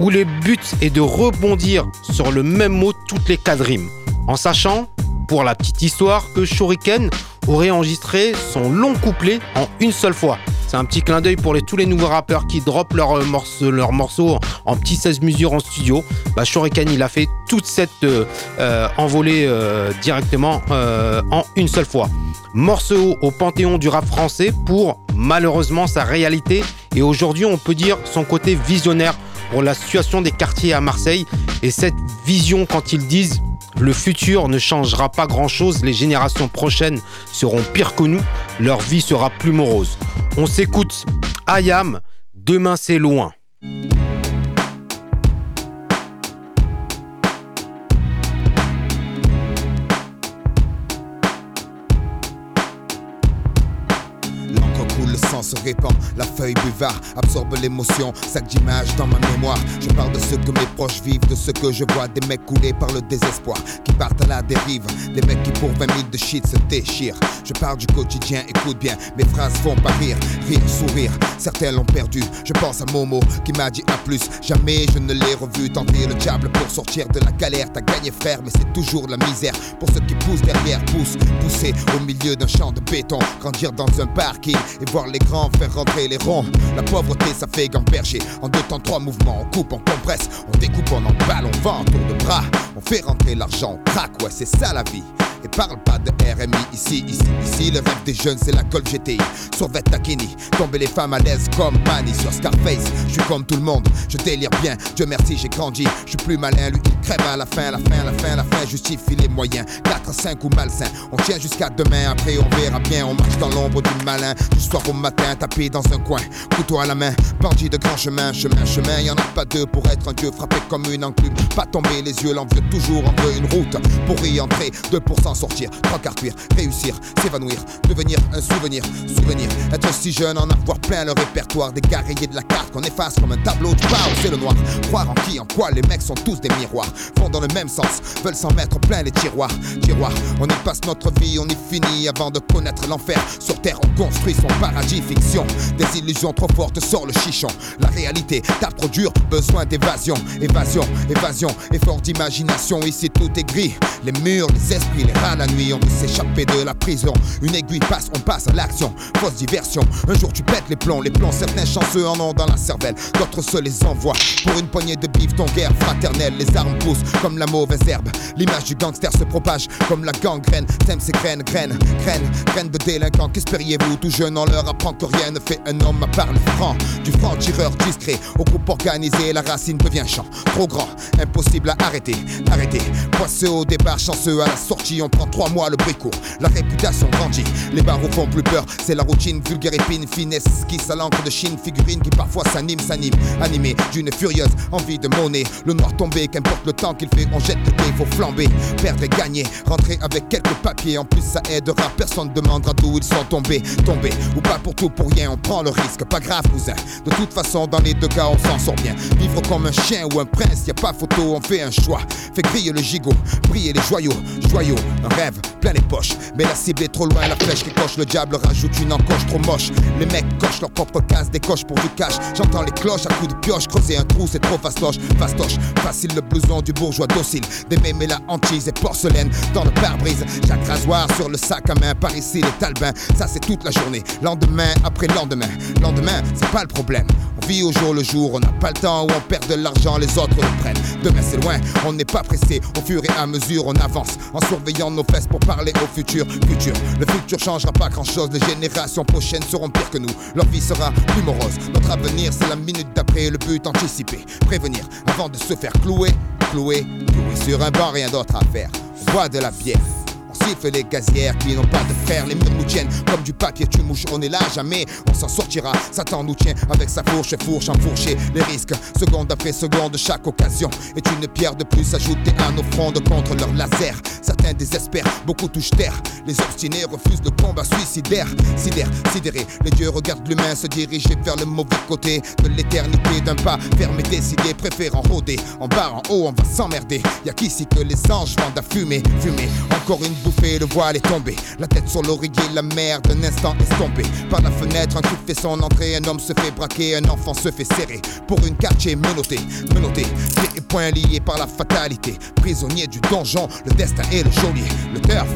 où le but est de rebondir sur le même mot toutes les quatre rimes, en sachant, pour la petite histoire, que Shuriken aurait enregistré son long couplet en une seule fois. C'est un petit clin d'œil pour tous les nouveaux rappeurs qui droppent leurs morceaux, leurs morceaux en petits 16 mesures en studio. Bah, Shuriken, il a fait toute cette euh, euh, envolée euh, directement euh, en une seule fois. Morceau au panthéon du rap français pour malheureusement sa réalité et aujourd'hui on peut dire son côté visionnaire pour la situation des quartiers à Marseille et cette vision quand ils disent le futur ne changera pas grand-chose, les générations prochaines seront pires que nous, leur vie sera plus morose. On s'écoute Ayam, demain c'est loin. Répand, la feuille buvard absorbe l'émotion, sac d'images dans ma mémoire. Je parle de ce que mes proches vivent, de ce que je vois, des mecs coulés par le désespoir, qui partent à la dérive, des mecs qui pour 20 000 de shit se déchirent. Je parle du quotidien, écoute bien, mes phrases font pas rire, rire, sourire. Certains l'ont perdu, je pense à Momo qui m'a dit à plus. Jamais je ne l'ai revu tenter le diable pour sortir de la galère. T'as gagné frère, mais c'est toujours la misère. Pour ceux qui poussent derrière, poussent, pousser au milieu d'un champ de béton, grandir dans un parking et voir les grands faire rentrer les ronds. La pauvreté, ça fait gamberger. En deux temps, trois mouvements, on coupe, on compresse, on découpe, on emballe, on vend, tour de bras. On fait rentrer l'argent, on craque, ouais, c'est ça la vie. Et parle pas de RMI ici, ici, ici. Le rêve des jeunes, c'est la Col GTI. Sauvette Takini, tomber les femmes à l'aise comme Manny sur Scarface. Je suis comme tout le monde, je délire bien. Dieu merci, j'ai grandi. Je suis plus malin, lui il crève à la fin, la fin, la fin, la fin. Justifie les moyens. 4, 5 ou malsain. On tient jusqu'à demain, après on verra bien. On marche dans l'ombre du malin. Du soir au matin, tapé dans un coin. Couteau à la main, bandit de grand chemin, chemin, chemin. Y en a pas deux pour être un dieu frappé comme une enclume. Pas tomber les yeux, l'envieux toujours entre une route. Pour y entrer, 2% sortir, trois quarts cuir. réussir, s'évanouir, devenir un souvenir, souvenir, être si jeune, en avoir plein le répertoire des guerriers de la carte qu'on efface comme un tableau de bord, c'est le noir. Croire en qui, en quoi, les mecs sont tous des miroirs, vont dans le même sens, veulent s'en mettre plein les tiroirs, tiroirs. On y passe notre vie, on y finit avant de connaître l'enfer. Sur terre, on construit son paradis fiction. Des illusions trop fortes sort le chichon. La réalité tape trop dur, besoin d'évasion, évasion, évasion, effort d'imagination. Ici tout est gris, les murs, les esprits, les rats la nuit. On veut s'échapper de la prison. Une aiguille passe, on passe à l'action. Fausse diversion. Un jour tu pètes les plombs, les plombs. Certains chanceux en ont dans la cervelle, d'autres se les envoient. Pour une poignée de bif, ton guerre fraternelle. Les armes poussent comme la mauvaise herbe. L'image du gangster se propage comme la gangrène. T'aimes ces graines, graines, graines, graines de délinquants. Qu'espériez-vous Tout jeune, on leur apprend que rien ne fait un homme à part le franc. Du franc tireur discret au groupe organisé, la racine devient champ. Trop grand, impossible à arrêter, arrêter. Poisseux au départ, chanceux à la sortie. On prend trois mois le bruit court. La réputation grandit, les barreaux font plus peur. C'est la routine vulgaire épine, finesse, qui à l'encre de Chine, figurine qui parfois s'anime, s'anime, animé d'une furieuse envie de monnaie. Le noir tombé, qu'importe le temps qu'il fait, on jette le dé, faut flamber, perdre et gagner, rentrer avec quelques papiers. En plus, ça aidera, personne demandera d'où ils sont tombés, tombés ou pas pour tout pour rien. On prend le risque, pas grave, cousin. De toute façon, dans les deux cas, on s'en sort bien. Vivre comme un chien ou un prince, y a pas photo, on fait un choix. Fait griller le gigot, briller les joyaux, joyaux, un rêve plein les poches. Mais la cible est trop loin, la flèche qui coche, le diable rajoute une encoche trop moche. Les mecs cochent leur propre case, décochent pour du cash. J'entends les cloches à coups de pioche, creuser un trou, c'est trop fastoche, fastoche. Facile le blouson du bourgeois docile, des mémés la hantise et porcelaine dans le pare-brise. Jacques rasoir sur le sac à main, par ici les talbins, ça c'est toute la journée. Lendemain après lendemain, lendemain, c'est pas le problème. On vit au jour le jour, on n'a pas le temps où on perd de l'argent, les autres le prennent. Demain c'est loin, on n'est pas pressé, au fur et à mesure on avance en surveillant nos fesses pour parler au futur. Futur, le futur changera pas grand chose, les générations prochaines seront pires que nous. Leur vie sera plus morose. Notre avenir c'est la minute d'après, le but anticipé. Prévenir avant de se faire clouer, clouer, clouer sur un banc, rien d'autre à faire. On boit de la bière. Les gazières qui n'ont pas de fer, les murs nous tiennent comme du papier, tu mouches, on est là, jamais on s'en sortira. Satan nous tient avec sa fourche, fourche enfourchée. Les risques, seconde après seconde, chaque occasion est une pierre de plus ajoutée à nos frondes contre leur laser. Certains désespèrent, beaucoup touchent terre. Les obstinés refusent le combat suicidaire. Sidère, sidéré, les dieux regardent l'humain se diriger vers le mauvais côté de l'éternité d'un pas fermé, décidé, préférant rôder. En bas, en haut, on va s'emmerder. Y'a qu'ici que les anges vendent à fumer, fumer. Encore une le voile est tombé. La tête sur l'oreiller, la mer d'un instant estompée. Par la fenêtre, un coup fait son entrée. Un homme se fait braquer, un enfant se fait serrer. Pour une quartier menotté, menotté. Pieds et poings liés par la fatalité. Prisonnier du donjon, le destin est le geôlier. Le turf,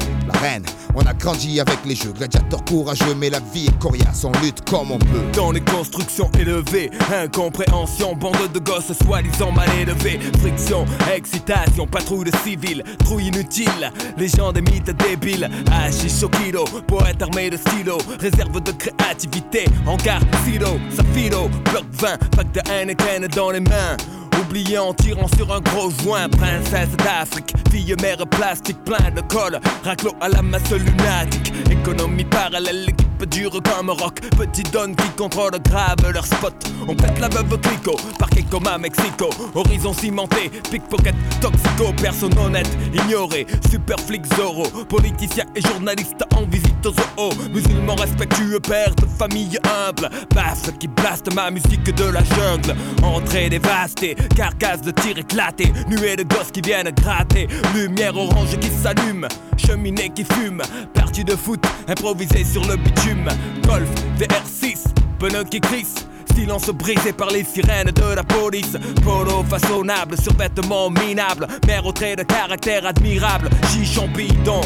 On a grandi avec les jeux, gladiateurs courageux, mais la vie est coriace, on lutte comme on peut. Dans les constructions élevées, incompréhension, bande de gosses soi-disant mal élevés, friction, excitation, patrouille de civils, trouille inutile, légende des mythes débiles, hashish au kilo, poète armé de stylo, réserve de créativité, encart, silo, safilo, bloc 20, pack de Heineken dans les mains. Oublié en tirant sur un gros joint, princesse d'Afrique, fille mère plastique, plein de colle, raclo à la masse lunatique, économie parallèle, l'équipe dure comme rock, petite donne qui contrôle grave leur spot. On pète la veuve clico, parquet comme à Mexico, horizon cimenté, pickpocket, toxico, personne honnête, ignoré, super flic Zorro, politicien et journaliste en visite aux zoo, musulman respectueux, père de famille humble, basse qui blaste ma musique de la jungle, entrée dévastée, carcasse de tir éclaté, nuée de gosses qui viennent gratter, lumière orange qui s'allume, cheminée qui fume, partie de foot improvisée sur le bitume, golf, VR6, pneus qui crissent. Silence brisé par les sirènes de la police. Polo façonnable, survêtement minable. Mère au trait de caractère admirable. Chichon bidon,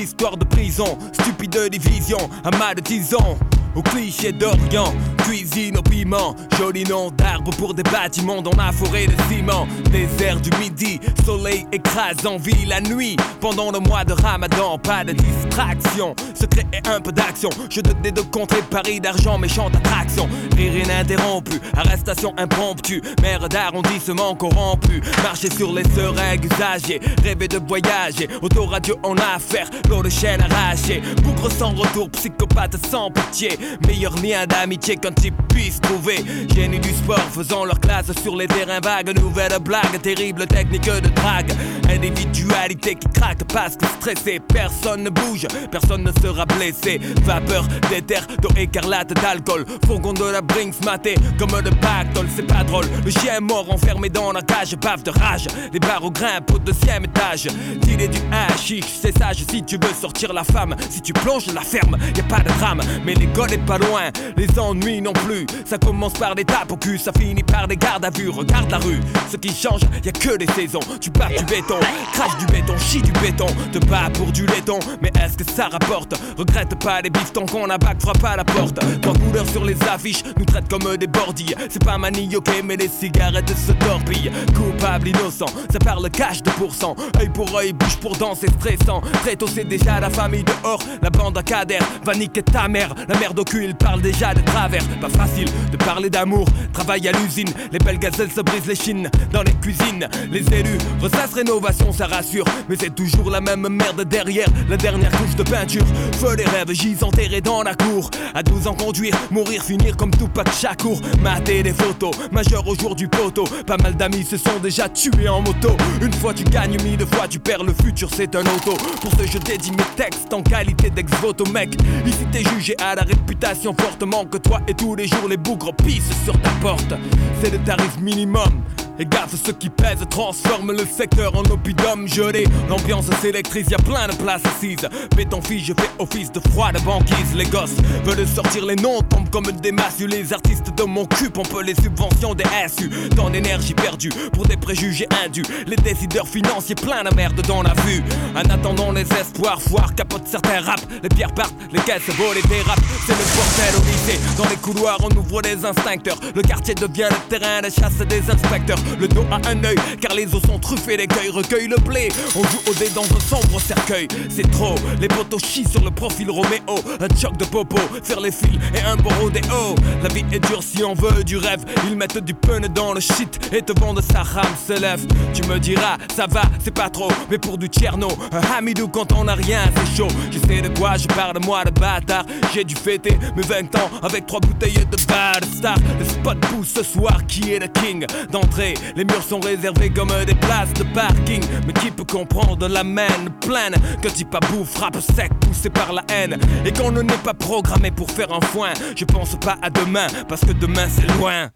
histoire de prison. Stupide division, amas de tison. Au cliché d'Orient, cuisine au piment, joli nom d'arbre pour des bâtiments dans ma forêt de ciment. Désert du midi, soleil écrasant, vie la nuit. Pendant le mois de ramadan, pas de distraction. Secret et un peu d'action. Je te dés de contrer Paris d'argent, méchante attraction. Rire ininterrompu, arrestation impromptue. Mère d'arrondissement corrompu. Marcher sur les seringues usagées, rêver de voyager. Autoradio en affaire, l'eau de chaîne arrachée. Bougre sans retour, psychopathe sans pitié. Meilleur lien d'amitié qu'un type puisse trouver. Génie du sport, faisant leur classe sur les terrains vagues. Nouvelle blague, terrible technique de drague. Individualité qui craque parce que stressé, personne ne bouge, personne ne sera blessé. Vapeur d'éther, d'eau écarlate, d'alcool. Fourgon de la Brinks maté comme de pactole, c'est pas drôle. Le chien mort enfermé dans la cage, bave de rage. Les barreaux grimpent au deuxième étage. Dealer du hashish, c'est sage si tu veux sortir la femme. Si tu plonges la ferme, y a pas de drame. Mais l'école est pas loin, les ennuis plus. Ça commence par des tapes au cul, ça finit par des gardes à vue. Regarde la rue, ce qui change, y a que des saisons. Tu pars du béton, crache du béton, chie du béton. Te bats pour du laiton, mais est-ce que ça rapporte? Regrette pas les bifs qu'on a bac frappe à la porte. Trois couleurs sur les affiches nous traitent comme des bordilles. C'est pas manioqué, mais les cigarettes se torpillent. Coupable, innocent, ça parle cash de pourcent. Œil pour œil, bouche pour dent, c'est stressant. Très tôt, c'est déjà la famille dehors. La bande à cadère va niquer ta mère. La merde au cul, il parle déjà de travers. Pas facile de parler d'amour. Travail à l'usine, les belles gazelles se brisent les chines. Dans les cuisines, les élus ressassent rénovation, ça rassure. Mais c'est toujours la même merde derrière la dernière couche de peinture. Feu les rêves, gis enterrés dans la cour. À 12 ans, conduire, mourir, finir comme Tupac Shakur. Mater des photos, majeur au jour du poteau. Pas mal d'amis se sont déjà tués en moto. Une fois tu gagnes, mille fois tu perds, le futur c'est un auto. Pour ce je dédie mes textes en qualité d'ex-voto, mec. Ici t'es jugé à la réputation fortement que toi et tous les jours les bougres pissent sur ta porte. C'est le tarif minimum. Et gaffe, ceux qui pèsent transforment le secteur en oppidum gelé. L'ambiance s'électrise, y a plein de places assises. Béton fille, je fais office de froid de banquise. Les gosses veulent sortir les noms, tombent comme des massues. Les artistes de mon cul pompent les subventions des SU. Dans l'énergie perdue pour des préjugés indus. Les décideurs financiers plein de merde dans la vue. En attendant les espoirs, foire capote certains rap. Les pierres partent, les caisses volent et dérapent. C'est le bordel au lycée. Dans les couloirs, on ouvre les instincteurs. Le quartier devient le terrain de chasse des inspecteurs le dos à un œil, car les os sont truffés, l'écueil recueille le blé. On joue au dé dans un sombre cercueil, c'est trop. Les potos chient sur le profil Roméo, un choc de popo, faire les fils et un bon rodéo. La vie est dure si on veut du rêve, ils mettent du pun dans le shit et te vendent sa rame se lève. Tu me diras, ça va, c'est pas trop, mais pour du tierno, un hamidou quand on a rien, c'est chaud. Je sais de quoi je parle, moi de bâtard. J'ai dû fêter mes 20 ans avec trois bouteilles de bad star. Le spot pousse ce soir, qui est le king d'entrée les murs sont réservés comme des places de parking. Mais qui peut comprendre la main pleine Que à bout frappe sec, poussé par la haine? Et qu'on ne n'est pas programmé pour faire un foin. Je pense pas à demain, parce que demain c'est loin.